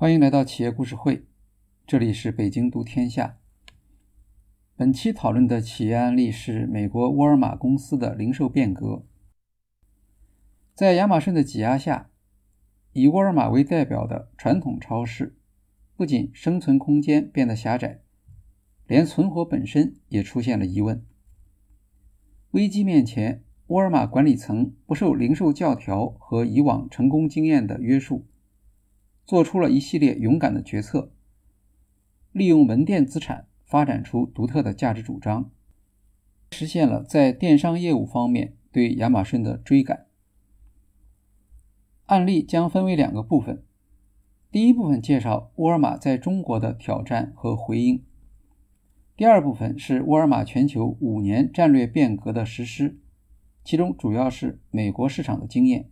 欢迎来到企业故事会，这里是北京读天下。本期讨论的企业案例是美国沃尔玛公司的零售变革。在亚马逊的挤压下，以沃尔玛为代表的传统超市不仅生存空间变得狭窄，连存活本身也出现了疑问。危机面前，沃尔玛管理层不受零售教条和以往成功经验的约束。做出了一系列勇敢的决策，利用门店资产发展出独特的价值主张，实现了在电商业务方面对亚马逊的追赶。案例将分为两个部分，第一部分介绍沃尔玛在中国的挑战和回应，第二部分是沃尔玛全球五年战略变革的实施，其中主要是美国市场的经验。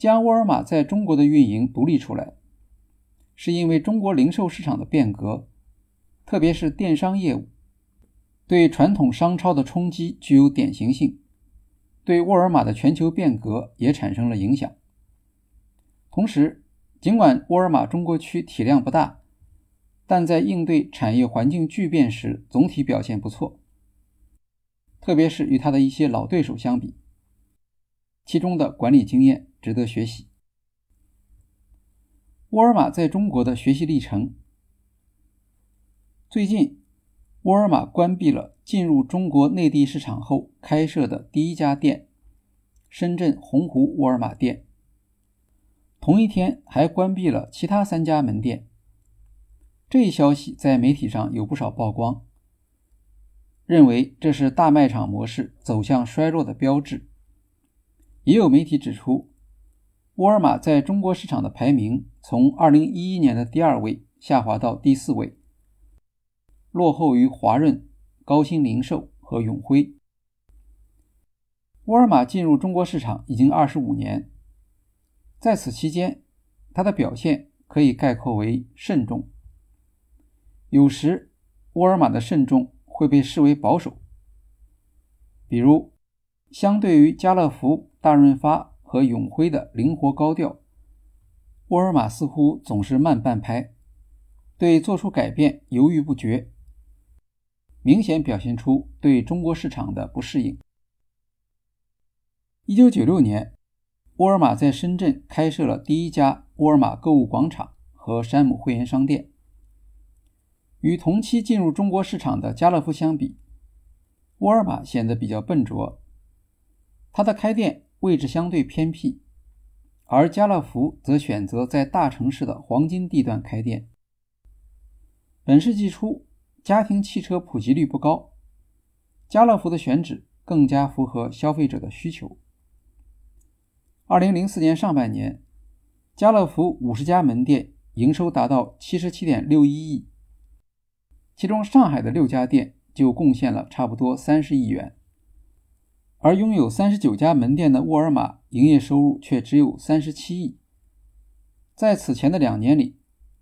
将沃尔玛在中国的运营独立出来，是因为中国零售市场的变革，特别是电商业务，对传统商超的冲击具有典型性，对沃尔玛的全球变革也产生了影响。同时，尽管沃尔玛中国区体量不大，但在应对产业环境巨变时总体表现不错，特别是与他的一些老对手相比。其中的管理经验值得学习。沃尔玛在中国的学习历程。最近，沃尔玛关闭了进入中国内地市场后开设的第一家店——深圳洪湖沃尔玛店。同一天，还关闭了其他三家门店。这一消息在媒体上有不少曝光，认为这是大卖场模式走向衰落的标志。也有媒体指出，沃尔玛在中国市场的排名从2011年的第二位下滑到第四位，落后于华润、高鑫零售和永辉。沃尔玛进入中国市场已经25年，在此期间，它的表现可以概括为慎重。有时，沃尔玛的慎重会被视为保守，比如。相对于家乐福、大润发和永辉的灵活高调，沃尔玛似乎总是慢半拍，对做出改变犹豫不决，明显表现出对中国市场的不适应。一九九六年，沃尔玛在深圳开设了第一家沃尔玛购物广场和山姆会员商店。与同期进入中国市场的家乐福相比，沃尔玛显得比较笨拙。它的开店位置相对偏僻，而家乐福则选择在大城市的黄金地段开店。本世纪初，家庭汽车普及率不高，家乐福的选址更加符合消费者的需求。二零零四年上半年，家乐福五十家门店营收达到七十七点六一亿，其中上海的六家店就贡献了差不多三十亿元。而拥有三十九家门店的沃尔玛营业收入却只有三十七亿。在此前的两年里，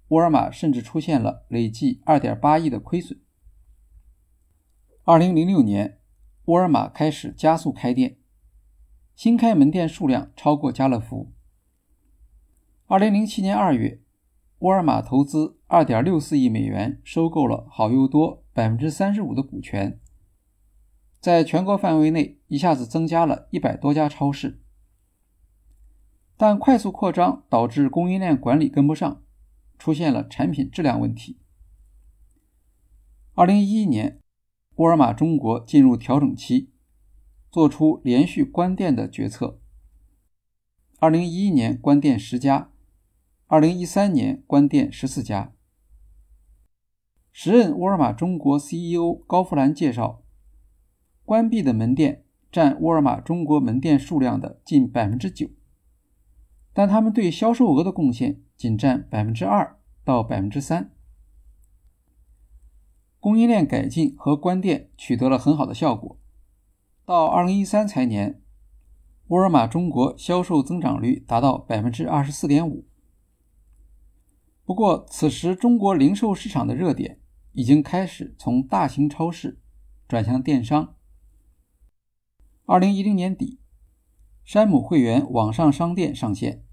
沃尔玛甚至出现了累计二点八亿的亏损。二零零六年，沃尔玛开始加速开店，新开门店数量超过家乐福。二零零七年二月，沃尔玛投资二点六四亿美元收购了好又多百分之三十五的股权。在全国范围内一下子增加了一百多家超市，但快速扩张导致供应链管理跟不上，出现了产品质量问题。二零一一年，沃尔玛中国进入调整期，做出连续关店的决策。二零一一年关店十家，二零一三年关店十四家。时任沃尔玛中国 CEO 高福兰介绍。关闭的门店占沃尔玛中国门店数量的近百分之九，但他们对销售额的贡献仅占百分之二到百分之三。供应链改进和关店取得了很好的效果。到二零一三财年，沃尔玛中国销售增长率达到百分之二十四点五。不过，此时中国零售市场的热点已经开始从大型超市转向电商。二零一零年底，山姆会员网上商店上线。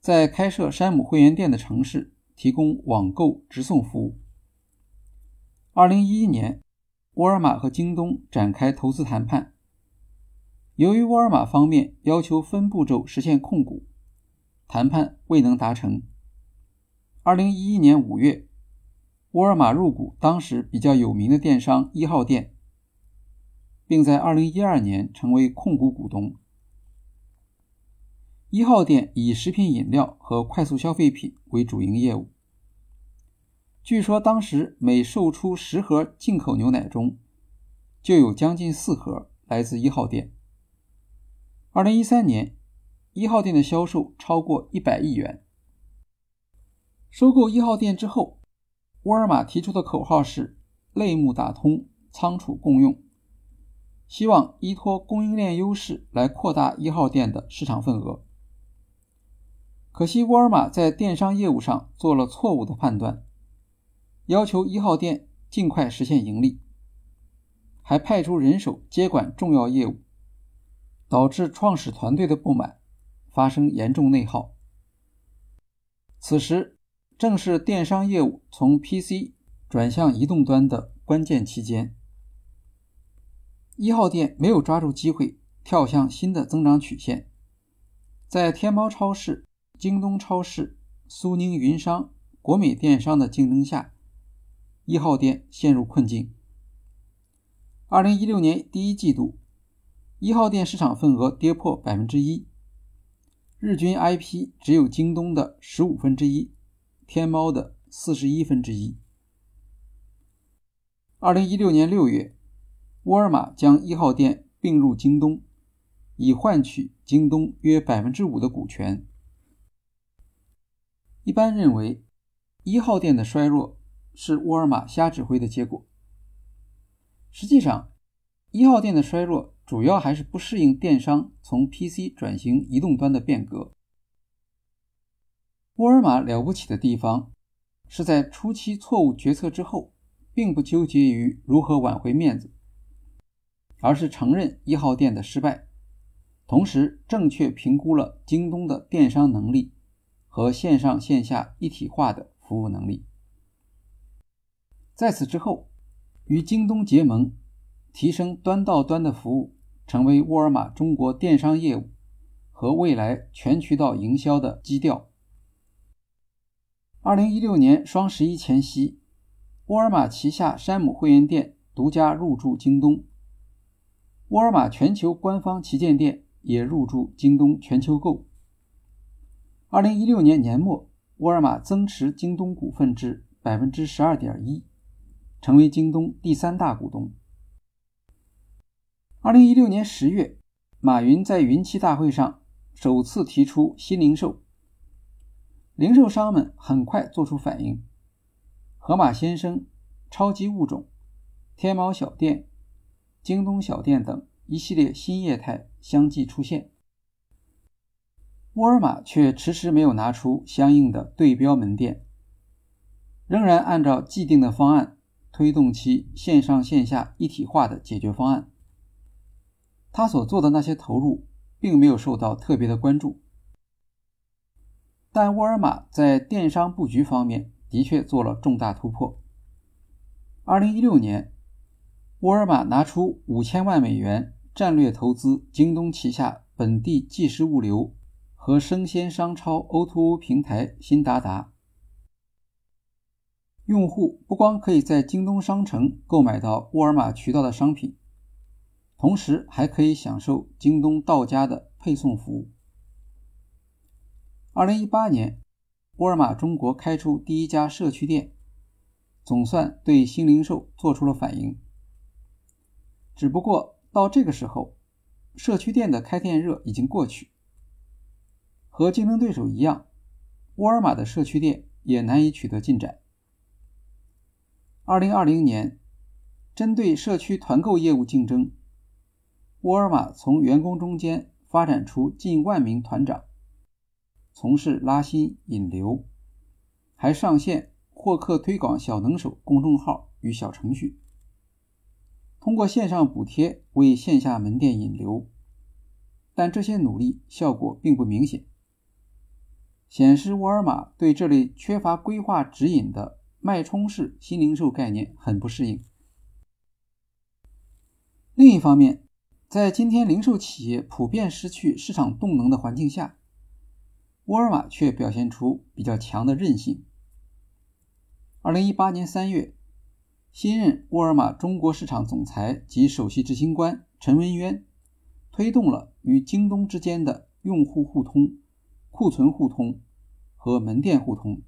在开设山姆会员店的城市提供网购直送服务。二零一一年，沃尔玛和京东展开投资谈判。由于沃尔玛方面要求分步骤实现控股，谈判未能达成。二零一一年五月，沃尔玛入股当时比较有名的电商一号店，并在二零一二年成为控股股东。一号店以食品饮料和快速消费品为主营业务。据说当时每售出十盒进口牛奶中，就有将近四盒来自一号店。二零一三年，一号店的销售超过一百亿元。收购一号店之后，沃尔玛提出的口号是“类目打通，仓储共用”，希望依托供应链优势来扩大一号店的市场份额。可惜，沃尔玛在电商业务上做了错误的判断。要求一号店尽快实现盈利，还派出人手接管重要业务，导致创始团队的不满，发生严重内耗。此时正是电商业务从 PC 转向移动端的关键期间，一号店没有抓住机会跳向新的增长曲线，在天猫超市、京东超市、苏宁云商、国美电商的竞争下。一号店陷入困境。二零一六年第一季度，一号店市场份额跌破百分之一，日均 IP 只有京东的十五分之一，天猫的四十一分之一。二零一六年六月，沃尔玛将一号店并入京东，以换取京东约百分之五的股权。一般认为，一号店的衰弱。是沃尔玛瞎指挥的结果。实际上，一号店的衰弱主要还是不适应电商从 PC 转型移动端的变革。沃尔玛了不起的地方，是在初期错误决策之后，并不纠结于如何挽回面子，而是承认一号店的失败，同时正确评估了京东的电商能力和线上线下一体化的服务能力。在此之后，与京东结盟，提升端到端的服务，成为沃尔玛中国电商业务和未来全渠道营销的基调。二零一六年双十一前夕，沃尔玛旗下山姆会员店独家入驻京东，沃尔玛全球官方旗舰店也入驻京东全球购。二零一六年年末，沃尔玛增持京东股份至百分之十二点一。成为京东第三大股东。二零一六年十月，马云在云栖大会上首次提出新零售，零售商们很快做出反应，盒马鲜生、超级物种、天猫小店、京东小店等一系列新业态相继出现。沃尔玛却迟迟没有拿出相应的对标门店，仍然按照既定的方案。推动其线上线下一体化的解决方案，他所做的那些投入并没有受到特别的关注，但沃尔玛在电商布局方面的确做了重大突破。二零一六年，沃尔玛拿出五千万美元战略投资京东旗下本地即时物流和生鲜商超 O2O 平台新达达。用户不光可以在京东商城购买到沃尔玛渠道的商品，同时还可以享受京东到家的配送服务。二零一八年，沃尔玛中国开出第一家社区店，总算对新零售做出了反应。只不过到这个时候，社区店的开店热已经过去，和竞争对手一样，沃尔玛的社区店也难以取得进展。二零二零年，针对社区团购业务竞争，沃尔玛从员工中间发展出近万名团长，从事拉新引流，还上线获客推广小能手公众号与小程序，通过线上补贴为线下门店引流，但这些努力效果并不明显。显示沃尔玛对这类缺乏规划指引的脉冲式新零售概念很不适应。另一方面，在今天零售企业普遍失去市场动能的环境下，沃尔玛却表现出比较强的韧性。二零一八年三月，新任沃尔玛中国市场总裁及首席执行官陈文渊推动了与京东之间的用户互通、库存互通和门店互通。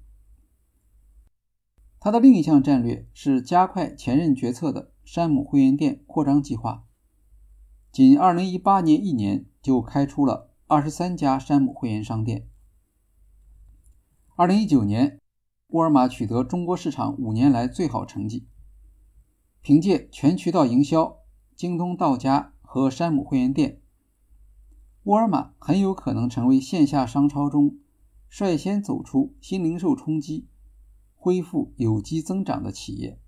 他的另一项战略是加快前任决策的山姆会员店扩张计划。仅二零一八年一年就开出了二十三家山姆会员商店。二零一九年，沃尔玛取得中国市场五年来最好成绩。凭借全渠道营销、京东到家和山姆会员店，沃尔玛很有可能成为线下商超中率先走出新零售冲击、恢复有机增长的企业。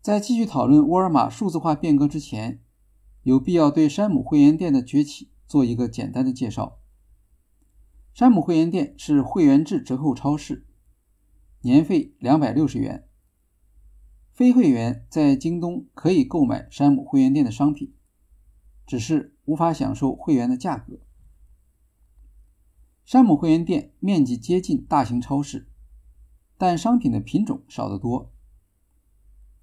在继续讨论沃尔玛数字化变革之前，有必要对山姆会员店的崛起做一个简单的介绍。山姆会员店是会员制折扣超市，年费两百六十元。非会员在京东可以购买山姆会员店的商品，只是无法享受会员的价格。山姆会员店面积接近大型超市，但商品的品种少得多。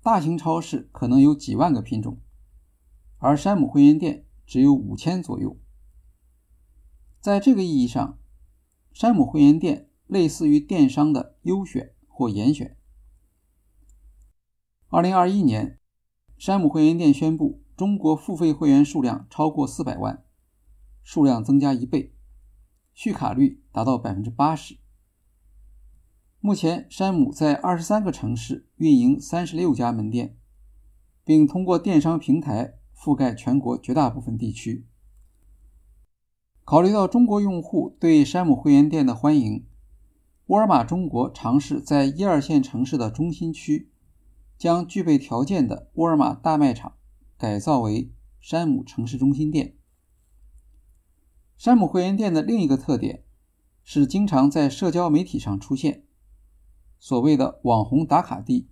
大型超市可能有几万个品种，而山姆会员店只有五千左右。在这个意义上，山姆会员店类似于电商的优选或严选。二零二一年，山姆会员店宣布，中国付费会员数量超过四百万，数量增加一倍，续卡率达到百分之八十。目前，山姆在二十三个城市运营三十六家门店，并通过电商平台覆盖全国绝大部分地区。考虑到中国用户对山姆会员店的欢迎，沃尔玛中国尝试在一二线城市的中心区，将具备条件的沃尔玛大卖场改造为山姆城市中心店。山姆会员店的另一个特点是经常在社交媒体上出现，所谓的网红打卡地，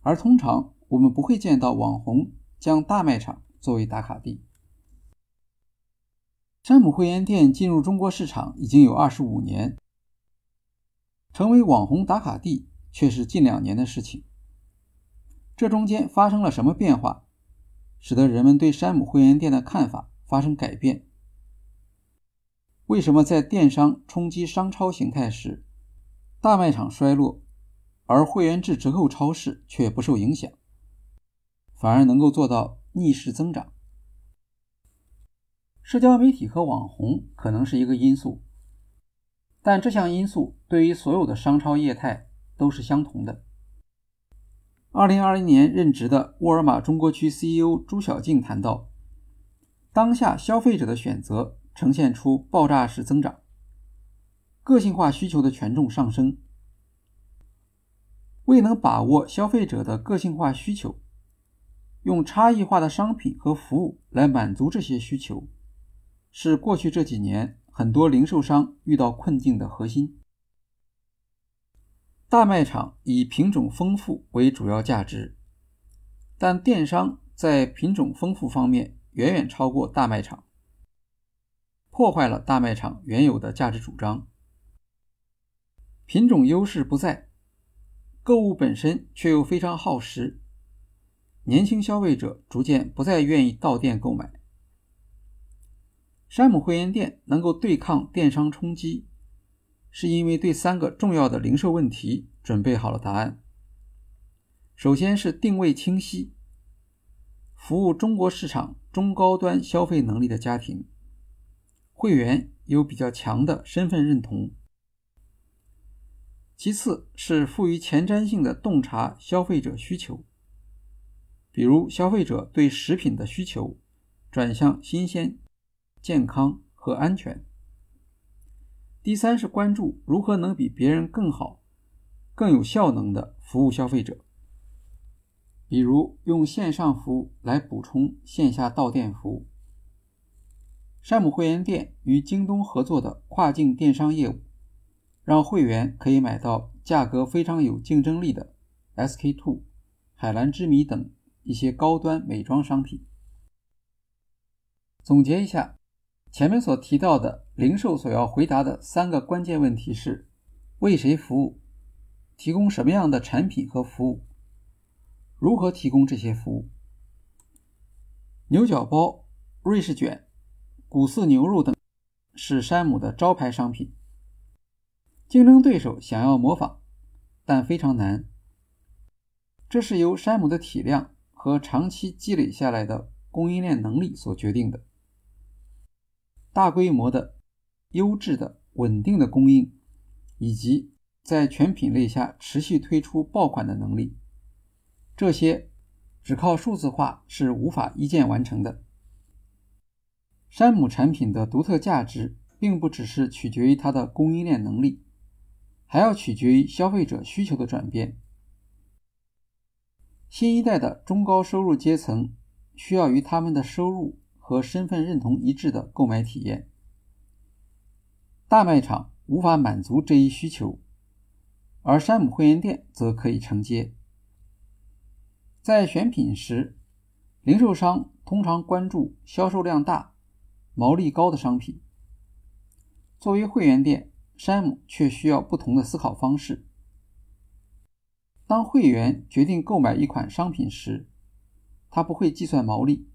而通常我们不会见到网红将大卖场作为打卡地。山姆会员店进入中国市场已经有二十五年，成为网红打卡地却是近两年的事情。这中间发生了什么变化，使得人们对山姆会员店的看法发生改变？为什么在电商冲击商超形态时，大卖场衰落，而会员制折扣超市却不受影响，反而能够做到逆势增长？社交媒体和网红可能是一个因素，但这项因素对于所有的商超业态都是相同的。二零二零年任职的沃尔玛中国区 CEO 朱小静谈到，当下消费者的选择呈现出爆炸式增长，个性化需求的权重上升。未能把握消费者的个性化需求，用差异化的商品和服务来满足这些需求。是过去这几年很多零售商遇到困境的核心。大卖场以品种丰富为主要价值，但电商在品种丰富方面远远超过大卖场，破坏了大卖场原有的价值主张。品种优势不在，购物本身却又非常耗时，年轻消费者逐渐不再愿意到店购买。山姆会员店能够对抗电商冲击，是因为对三个重要的零售问题准备好了答案。首先是定位清晰，服务中国市场中高端消费能力的家庭，会员有比较强的身份认同。其次是富于前瞻性的洞察消费者需求，比如消费者对食品的需求转向新鲜。健康和安全。第三是关注如何能比别人更好、更有效能的服务消费者，比如用线上服务来补充线下到店服务。山姆会员店与京东合作的跨境电商业务，让会员可以买到价格非常有竞争力的 SK two、海蓝之谜等一些高端美妆商品。总结一下，前面所提到的零售所要回答的三个关键问题是：为谁服务？提供什么样的产品和服务？如何提供这些服务？牛角包、瑞士卷、谷饲牛肉等是山姆的招牌商品。竞争对手想要模仿，但非常难。这是由山姆的体量和长期积累下来的供应链能力所决定的。大规模的、优质的、稳定的供应，以及在全品类下持续推出爆款的能力，这些只靠数字化是无法一键完成的。山姆产品的独特价值，并不只是取决于它的供应链能力，还要取决于消费者需求的转变。新一代的中高收入阶层需要与他们的收入。和身份认同一致的购买体验，大卖场无法满足这一需求，而山姆会员店则可以承接。在选品时，零售商通常关注销售量大、毛利高的商品。作为会员店，山姆却需要不同的思考方式。当会员决定购买一款商品时，他不会计算毛利。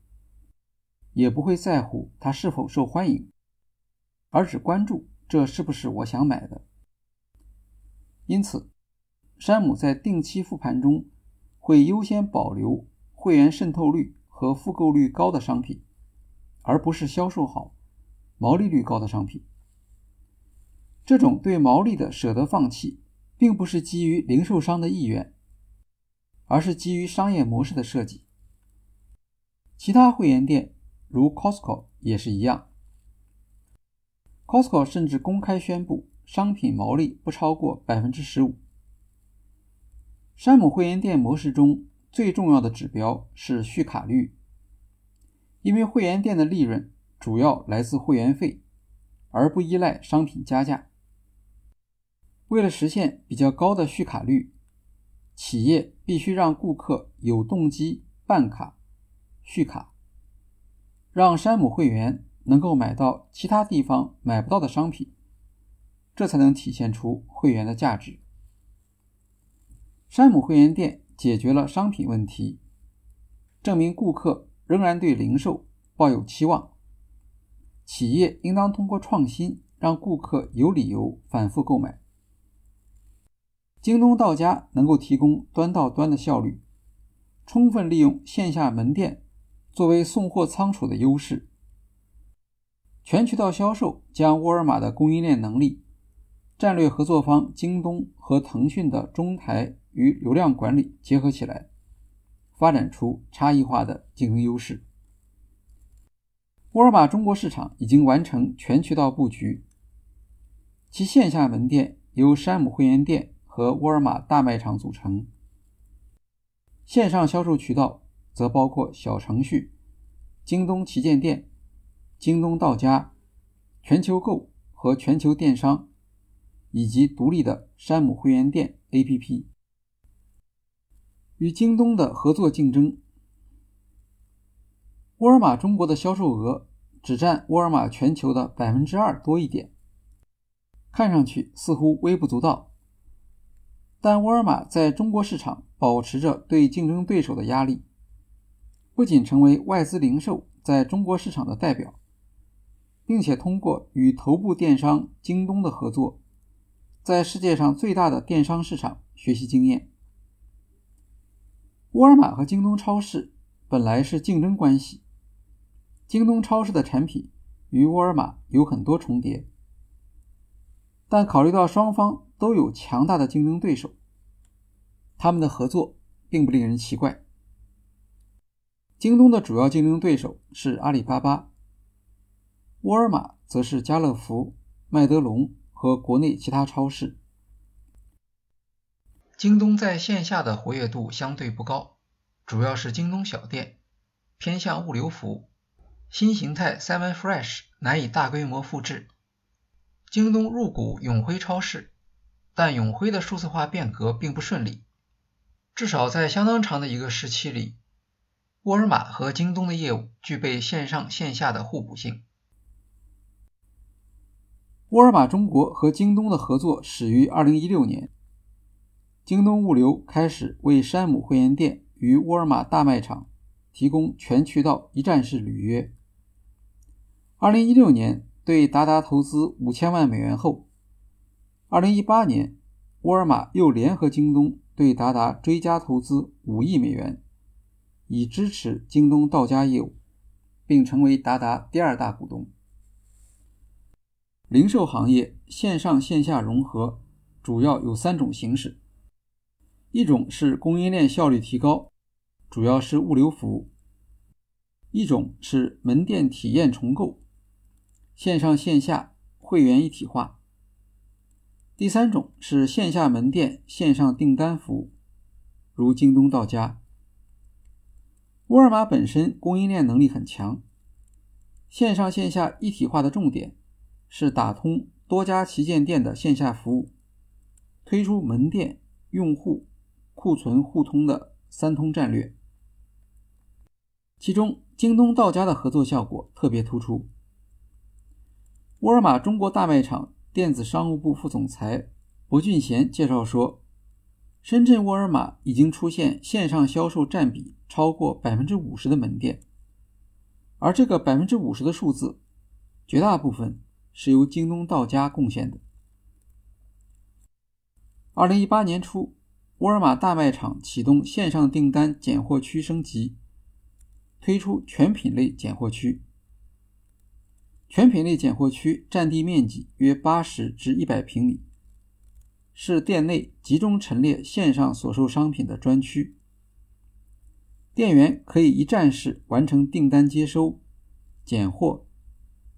也不会在乎它是否受欢迎，而只关注这是不是我想买的。因此，山姆在定期复盘中会优先保留会员渗透率和复购率高的商品，而不是销售好、毛利率高的商品。这种对毛利的舍得放弃，并不是基于零售商的意愿，而是基于商业模式的设计。其他会员店。如 Costco 也是一样，Costco 甚至公开宣布商品毛利不超过百分之十五。山姆会员店模式中最重要的指标是续卡率，因为会员店的利润主要来自会员费，而不依赖商品加价。为了实现比较高的续卡率，企业必须让顾客有动机办卡续卡。让山姆会员能够买到其他地方买不到的商品，这才能体现出会员的价值。山姆会员店解决了商品问题，证明顾客仍然对零售抱有期望。企业应当通过创新，让顾客有理由反复购买。京东到家能够提供端到端的效率，充分利用线下门店。作为送货仓储的优势，全渠道销售将沃尔玛的供应链能力、战略合作方京东和腾讯的中台与流量管理结合起来，发展出差异化的竞争优势。沃尔玛中国市场已经完成全渠道布局，其线下门店由山姆会员店和沃尔玛大卖场组成，线上销售渠道。则包括小程序、京东旗舰店、京东到家、全球购和全球电商，以及独立的山姆会员店 APP。与京东的合作竞争，沃尔玛中国的销售额只占沃尔玛全球的百分之二多一点，看上去似乎微不足道。但沃尔玛在中国市场保持着对竞争对手的压力。不仅成为外资零售在中国市场的代表，并且通过与头部电商京东的合作，在世界上最大的电商市场学习经验。沃尔玛和京东超市本来是竞争关系，京东超市的产品与沃尔玛有很多重叠，但考虑到双方都有强大的竞争对手，他们的合作并不令人奇怪。京东的主要竞争对手是阿里巴巴，沃尔玛则是家乐福、麦德龙和国内其他超市。京东在线下的活跃度相对不高，主要是京东小店，偏向物流服务，新形态 Seven Fresh 难以大规模复制。京东入股永辉超市，但永辉的数字化变革并不顺利，至少在相当长的一个时期里，沃尔玛和京东的业务具备线上线下的互补性。沃尔玛中国和京东的合作始于2016年，京东物流开始为山姆会员店与沃尔玛大卖场提供全渠道一站式履约。2016年。对达达投资五千万美元后，二零一八年，沃尔玛又联合京东对达达追加投资五亿美元，以支持京东到家业务，并成为达达第二大股东。零售行业线上线下融合主要有三种形式：一种是供应链效率提高，主要是物流服务；一种是门店体验重构。线上线下会员一体化。第三种是线下门店线上订单服务，如京东到家。沃尔玛本身供应链能力很强，线上线下一体化的重点是打通多家旗舰店的线下服务，推出门店、用户、库存互通的三通战略。其中，京东到家的合作效果特别突出。沃尔玛中国大卖场电子商务部副总裁博俊贤介绍说，深圳沃尔玛已经出现线上销售占比超过百分之五十的门店，而这个百分之五十的数字，绝大部分是由京东到家贡献的。二零一八年初，沃尔玛大卖场启动线上订单拣货区升级，推出全品类拣货区。全品类拣货区占地面积约八十至一百平米，是店内集中陈列线上所售商品的专区。店员可以一站式完成订单接收、拣货、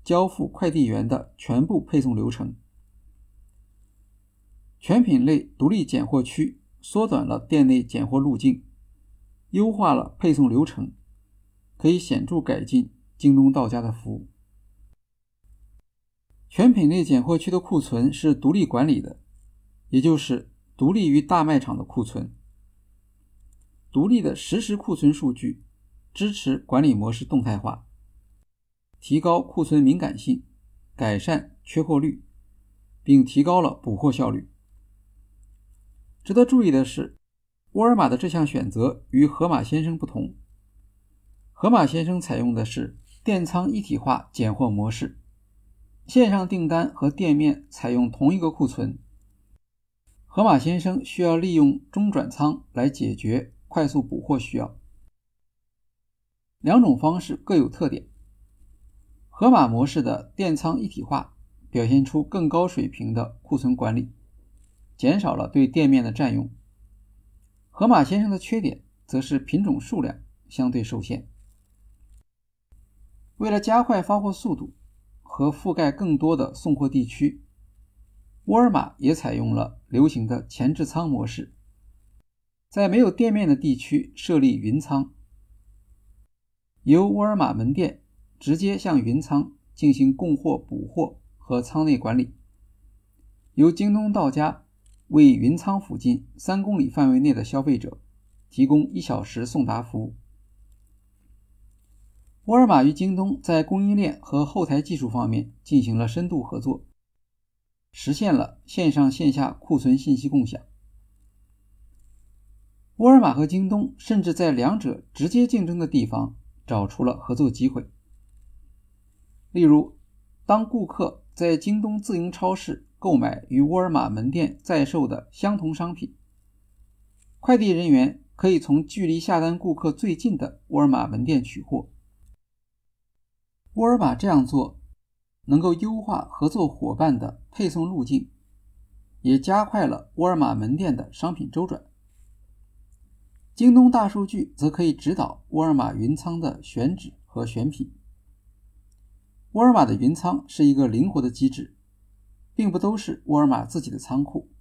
交付快递员的全部配送流程。全品类独立拣货区缩短了店内拣货路径，优化了配送流程，可以显著改进京东到家的服务。全品类拣货区的库存是独立管理的，也就是独立于大卖场的库存。独立的实时库存数据支持管理模式动态化，提高库存敏感性，改善缺货率，并提高了补货效率。值得注意的是，沃尔玛的这项选择与盒马鲜生不同。盒马鲜生采用的是店仓一体化拣货模式。线上订单和店面采用同一个库存，盒马鲜生需要利用中转仓来解决快速补货需要。两种方式各有特点。盒马模式的店仓一体化表现出更高水平的库存管理，减少了对店面的占用。盒马鲜生的缺点则是品种数量相对受限。为了加快发货速度。和覆盖更多的送货地区，沃尔玛也采用了流行的前置仓模式，在没有店面的地区设立云仓，由沃尔玛门店直接向云仓进行供货、补货和仓内管理，由京东到家为云仓附近三公里范围内的消费者提供一小时送达服务。沃尔玛与京东在供应链和后台技术方面进行了深度合作，实现了线上线下库存信息共享。沃尔玛和京东甚至在两者直接竞争的地方找出了合作机会。例如，当顾客在京东自营超市购买与沃尔玛门店在售的相同商品，快递人员可以从距离下单顾客最近的沃尔玛门店取货。沃尔玛这样做，能够优化合作伙伴的配送路径，也加快了沃尔玛门店的商品周转。京东大数据则可以指导沃尔玛云仓的选址和选品。沃尔玛的云仓是一个灵活的机制，并不都是沃尔玛自己的仓库，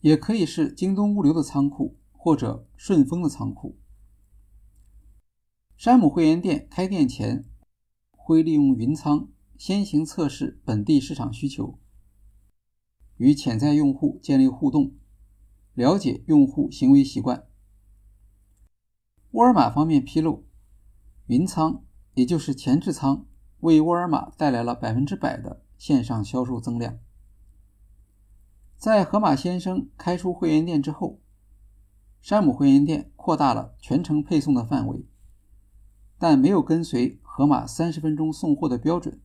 也可以是京东物流的仓库或者顺丰的仓库。山姆会员店开店前。会利用云仓先行测试本地市场需求，与潜在用户建立互动，了解用户行为习惯。沃尔玛方面披露，云仓也就是前置仓为沃尔玛带来了百分之百的线上销售增量。在盒马鲜生开出会员店之后，山姆会员店扩大了全程配送的范围，但没有跟随盒马三十分钟送货的标准，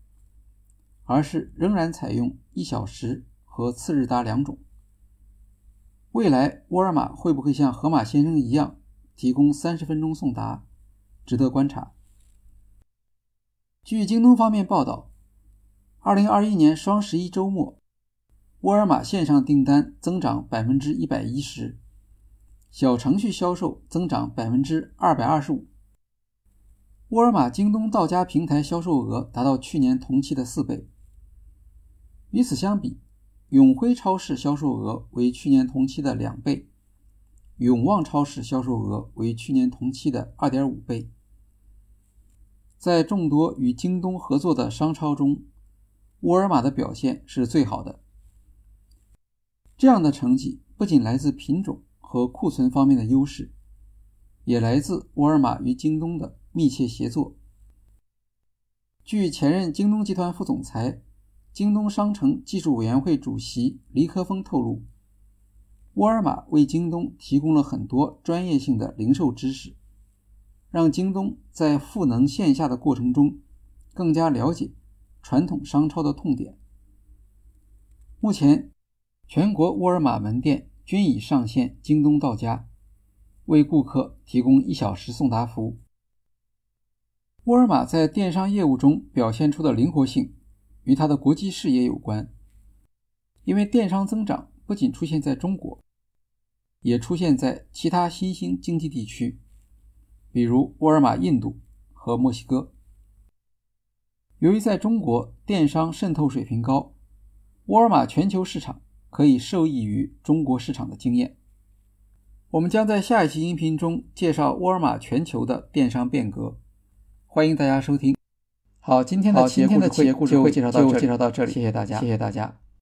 而是仍然采用一小时和次日达两种。未来沃尔玛会不会像盒马鲜生一样？提供三十分钟送达，值得观察。据京东方面报道，二零二一年双十一周末，沃尔玛线上订单增长百分之一百一十，小程序销售增长百分之二百二十五。沃尔玛京东到家平台销售额达到去年同期的四倍。与此相比，永辉超市销售额为去年同期的两倍。永旺超市销售额为去年同期的二点五倍。在众多与京东合作的商超中，沃尔玛的表现是最好的。这样的成绩不仅来自品种和库存方面的优势，也来自沃尔玛与京东的密切协作。据前任京东集团副总裁、京东商城技术委员会主席黎科峰透露。沃尔玛为京东提供了很多专业性的零售知识，让京东在赋能线下的过程中更加了解传统商超的痛点。目前，全国沃尔玛门店均已上线京东到家，为顾客提供一小时送达服务。沃尔玛在电商业务中表现出的灵活性，与它的国际视野有关，因为电商增长不仅出现在中国。也出现在其他新兴经济地区，比如沃尔玛印度和墨西哥。由于在中国电商渗透水平高，沃尔玛全球市场可以受益于中国市场的经验。我们将在下一期音频中介绍沃尔玛全球的电商变革，欢迎大家收听。好，今天的企业故事会就介绍到这里，谢谢大家，谢谢大家。